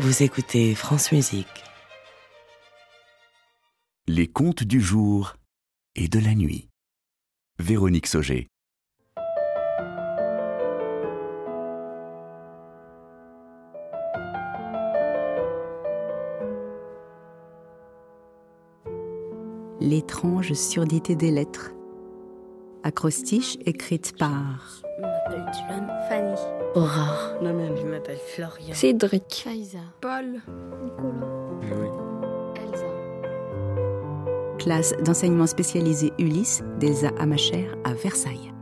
Vous écoutez France Musique. Les contes du jour et de la nuit. Véronique Sauger. L'étrange surdité des lettres. Acrostiche écrite par Fanny. Aurore, Nomen. Je m'appelle Florian. Cédric, Faiza, Paul. Elsa, classe d'enseignement spécialisé Ulysse d'Elsa Amacher à Versailles.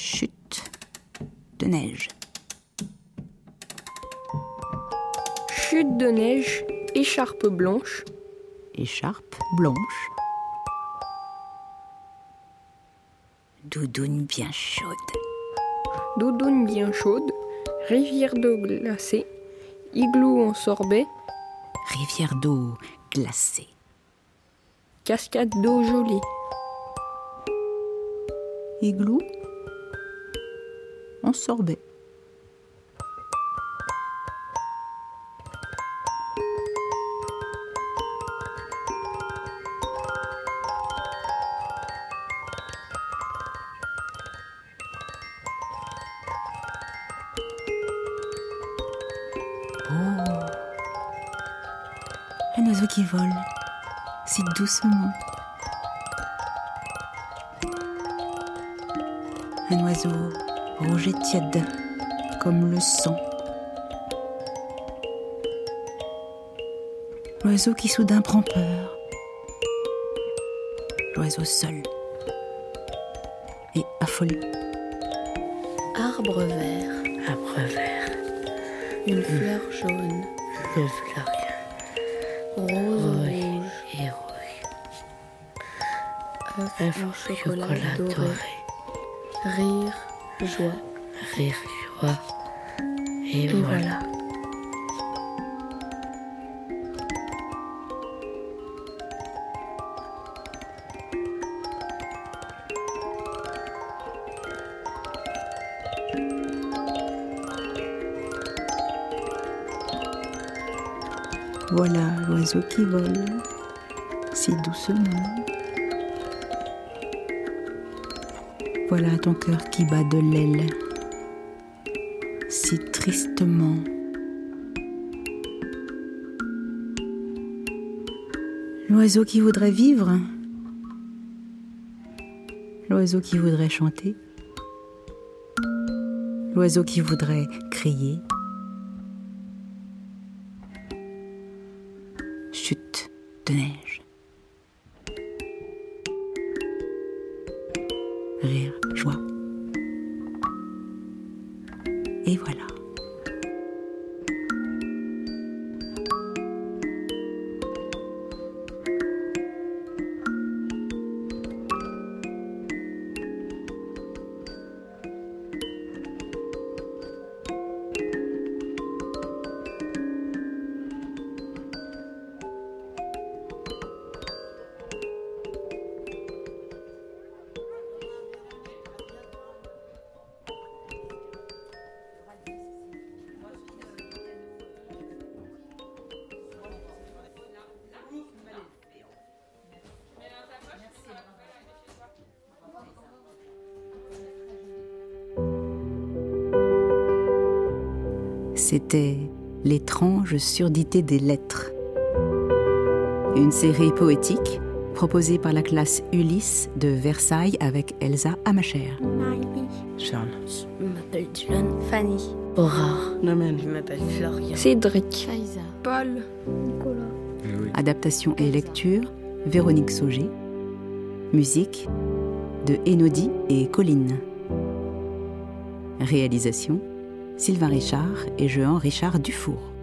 Chute de neige. chute de neige, écharpe blanche, Écharpe blanche. Doudoune bien chaude. doudoune bien chaude, rivière d'eau glacée, igloo en sorbet, Rivière d'eau glacée. cascade d'eau gelée, Igloo en sorbet. Oh Un oiseau qui vole, si doucement. Un oiseau rouge et tiède, comme le sang. L'oiseau qui soudain prend peur. L'oiseau seul et affolé. Arbre vert. Arbre vert. Une fleur jaune. Une fleur Rose rouge rouge. et rouge. Un faux chocolat, chocolat doré. doré. Rire. Joie. Rire, joie. Et, Et voilà. voilà. Voilà l'oiseau qui vole, si doucement. Voilà ton cœur qui bat de l'aile, si tristement. L'oiseau qui voudrait vivre, l'oiseau qui voudrait chanter, l'oiseau qui voudrait crier. chute de neige. Et voilà. C'était L'étrange surdité des lettres. Une série poétique proposée par la classe Ulysse de Versailles avec Elsa Amacher. Marie. Charles. Je m'appelle Dylan. Fanny. Aurore. Je m'appelle Florian. Cédric, Faiza, Paul, Adaptation et lecture Véronique Sauger. Musique de Enodi et Colline. Réalisation Sylvain Richard et Jean Richard Dufour.